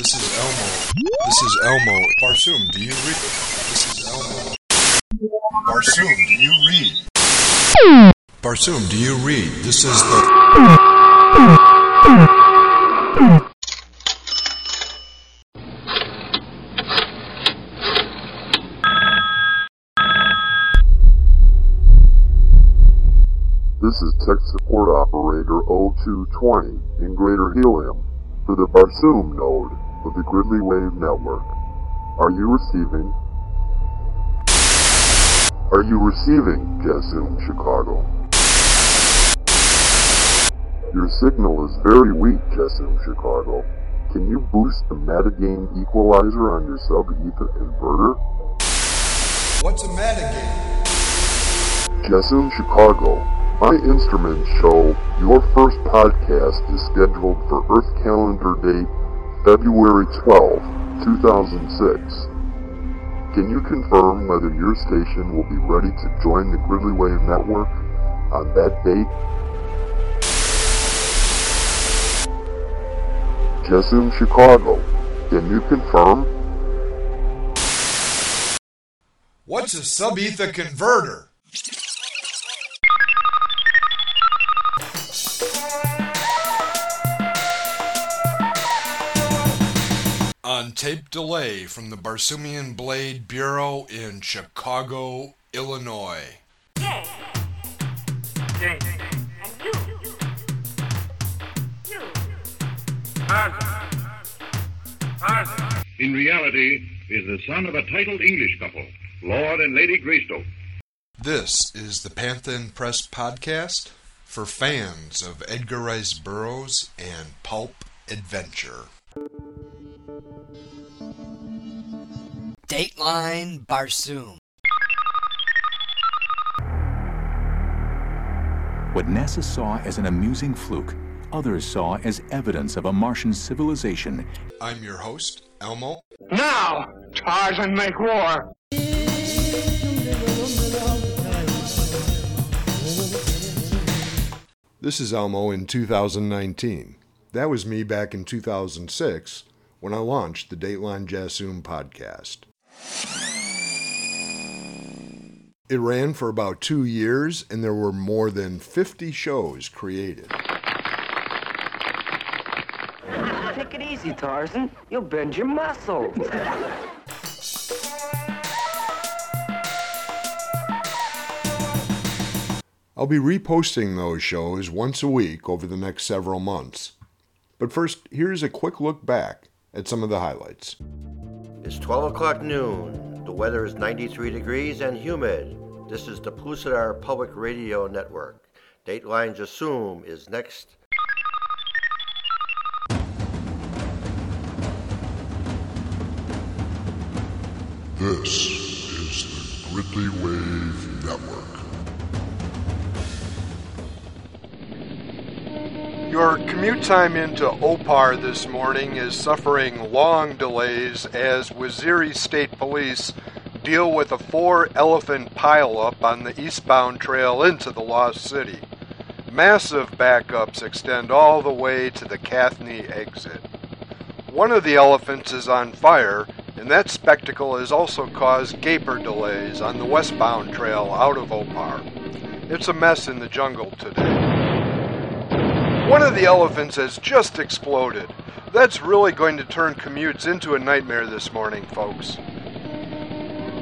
This is Elmo. This is Elmo. Barsoom, do you read? This is Elmo. Barsoom, do you read? Barsoom, do you read? This is the. This is Tech Support Operator 0220 in Greater Helium for the Barsoom node of the Gridley Wave Network. Are you receiving? Are you receiving, Jasoom Chicago? Your signal is very weak, Jasoom Chicago. Can you boost the metagain equalizer on your sub-ether inverter? What's a metagame? Jasoom Chicago, my instruments show your first podcast is scheduled for Earth calendar date February 12, 2006. Can you confirm whether your station will be ready to join the Gridley Wave network on that date? Jasoom Chicago, can you confirm? What's a sub-ether converter? On tape delay from the Barsoomian Blade Bureau in Chicago, Illinois. Jay. Jay. And you. You. in reality, is the son of a titled English couple, Lord and Lady Greystoke. This is the Panthan Press podcast for fans of Edgar Rice Burroughs and pulp adventure. Dateline Barsoom. What NASA saw as an amusing fluke, others saw as evidence of a Martian civilization. I'm your host, Elmo. Now, Tarzan make war. This is Elmo in 2019. That was me back in 2006 when I launched the Dateline Jasoom podcast. It ran for about two years, and there were more than 50 shows created. Take it easy, Tarzan. You'll bend your muscles. I'll be reposting those shows once a week over the next several months. But first, here's a quick look back at some of the highlights. It's 12 o'clock noon. The weather is 93 degrees and humid. This is the Pellucidar Public Radio Network. Dateline Jasoom is next. This is the Gridley Wave Network. Your commute time into Opar this morning is suffering long delays as Waziri State Police deal with a four elephant pileup on the eastbound trail into the Lost City. Massive backups extend all the way to the Cathne exit. One of the elephants is on fire, and that spectacle has also caused gaper delays on the westbound trail out of Opar. It's a mess in the jungle today. One of the elephants has just exploded. That's really going to turn commutes into a nightmare this morning, folks.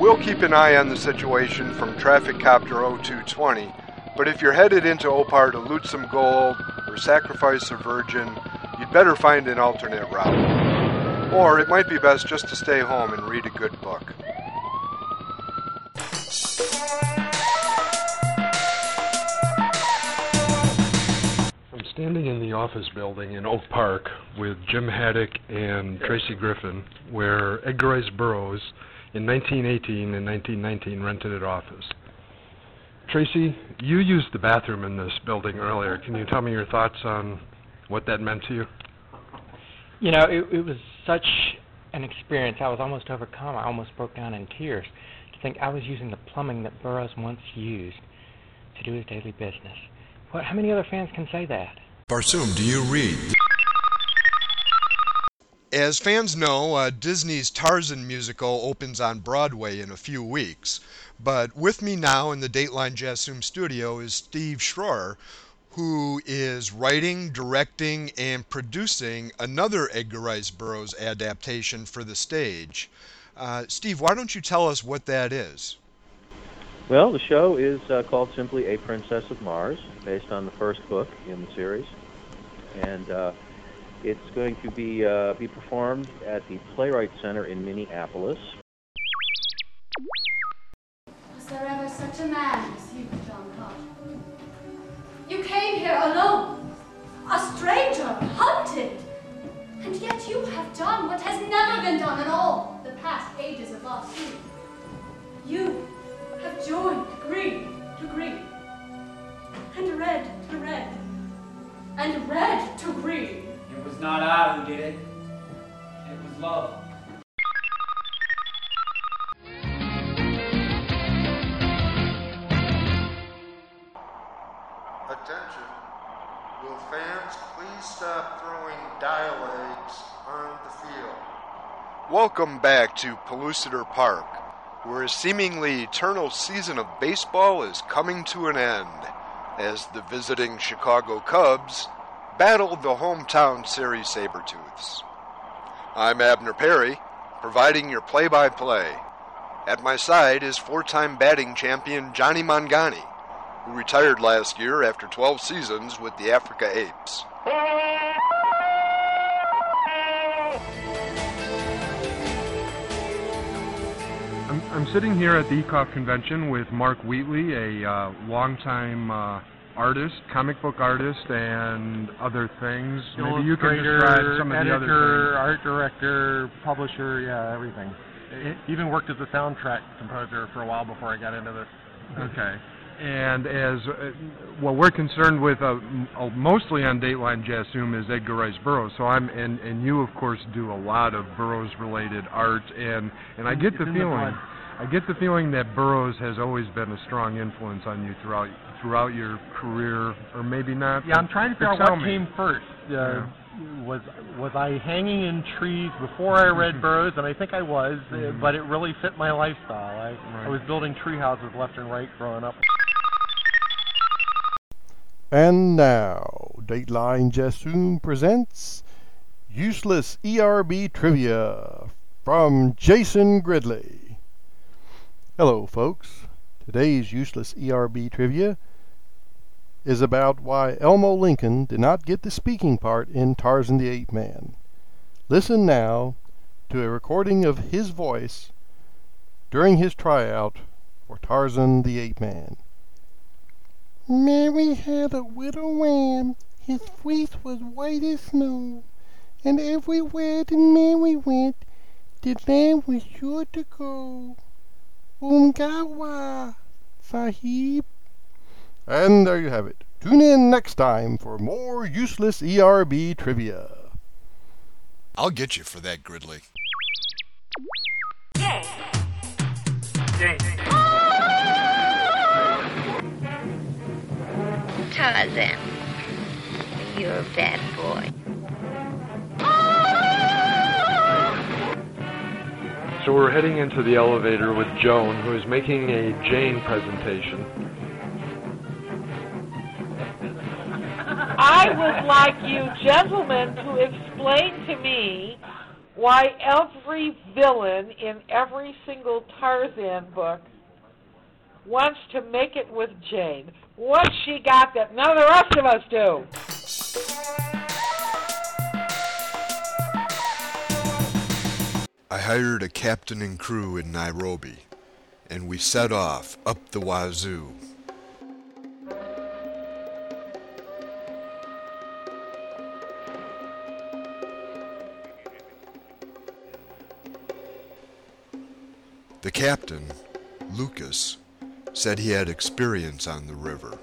We'll keep an eye on the situation from Traffic Copter 0220, but if you're headed into Opar to loot some gold or sacrifice a virgin, you'd better find an alternate route. Or it might be best just to stay home and read a good book. Standing in the office building in Oak Park with Jim Haddock and Tracy Griffin, where Edgar Rice Burroughs in 1918 and 1919 rented an office. Tracy, you used the bathroom in this building earlier. Can you tell me your thoughts on what that meant to you? You know, it, it was such an experience. I was almost overcome. I almost broke down in tears to think I was using the plumbing that Burroughs once used to do his daily business. What? How many other fans can say that? Barsoom, do you read? As fans know, uh, Disney's Tarzan musical opens on Broadway in a few weeks. But with me now in the Dateline Jasoom studio is Steve Schroer, who is writing, directing, and producing another Edgar Rice Burroughs adaptation for the stage. Uh, Steve, why don't you tell us what that is? Well, the show is uh, called simply A Princess of Mars, based on the first book in the series. And uh, it's going to be uh, be performed at the Playwright Center in Minneapolis. Was there ever such a man as you, Welcome back to Pellucidar Park, where a seemingly eternal season of baseball is coming to an end as the visiting Chicago Cubs battle the hometown Sari Sabretooths. I'm Abner Perry, providing your play by play. At my side is four time batting champion Johnny Mangani, who retired last year after 12 seasons with the Africa Apes. I'm, sitting here at the ECOF convention with Mark Wheatley, a uh, longtime uh, artist, comic book artist, and other things. Maybe you can describe some of the other editor, things. art director, publisher, yeah, everything. Even worked as a soundtrack composer for a while before I got into this. Okay. And as uh, what we're concerned with, uh, m- uh, mostly on Dateline Jasoom, is Edgar Rice Burroughs. So I'm, and and you of course do a lot of Burroughs-related art, and and I get It's the in the feeling, blood. I get the feeling that Burroughs has always been a strong influence on you throughout throughout your career, or maybe not. Yeah, I'm trying to figure out what me. came first. Uh, Yeah. Was was I hanging in trees before I read Burroughs? And I think I was, uh, Mhm. but it really fit my lifestyle. I, I was building tree houses left and right growing up. And now, Dateline Jasoom presents Useless ERB Trivia from Jason Gridley. Hello, folks. Today's Useless ERB Trivia is about why Elmo Lincoln did not get the speaking part in Tarzan the Ape Man. Listen now to a recording of his voice during his tryout for Tarzan the Ape Man. Mary had a little lamb, his fleece was white as snow, and everywhere that Mary went, the lamb was sure to go. Umgawa, Sahib. And there you have it. Tune in next time for more useless ERB trivia. I'll get you for that, Gridley. Tarzan, you're a bad boy. So we're heading into the elevator with Joan, who is making a Jane presentation. I would like you gentlemen to explain to me why every villain in every single Tarzan book wants to make it with Jane. What's she got that none of the rest of us do? Hired a captain and crew in Nairobi, and we set off up the wazoo. The captain, Lucas, said he had experience on the river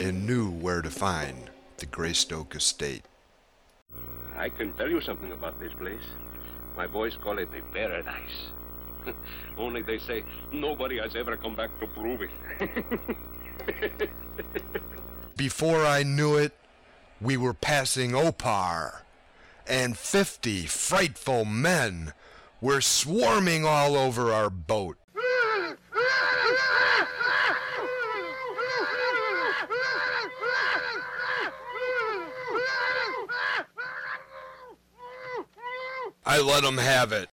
and knew where to find the Greystoke estate. I can tell you something about this place. My boys call it the paradise. Only they say nobody has ever come back to prove it. Before I knew it, we were passing Opar, and fifty frightful men were swarming all over our boat. I let 'em have it.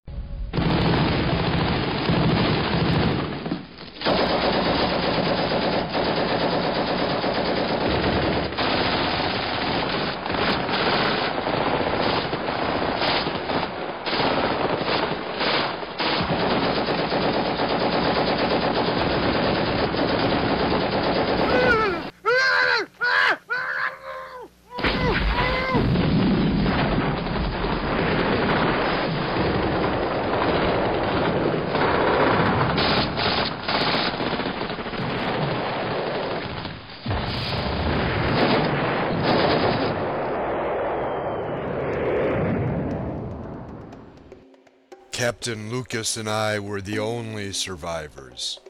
Captain Lucas and I were the only survivors.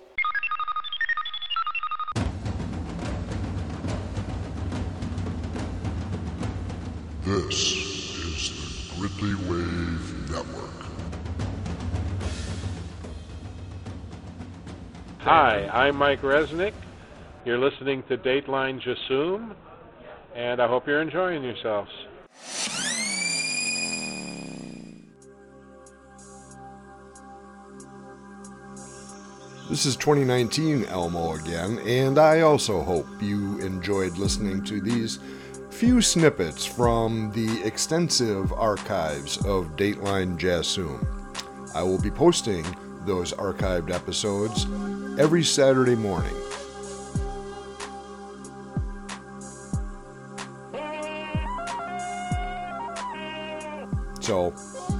This is the Gridley Wave Network. Hi, I'm Mike Resnick. You're listening to Dateline Jasoom, and I hope you're enjoying yourselves. This is 2019 Elmo again, and I also hope you enjoyed listening to these few snippets from the extensive archives of Dateline Jasoom. I will be posting those archived episodes every Saturday morning. So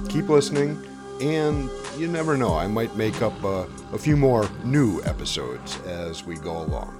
keep listening, and you never know, I might make up a, a few more new episodes as we go along.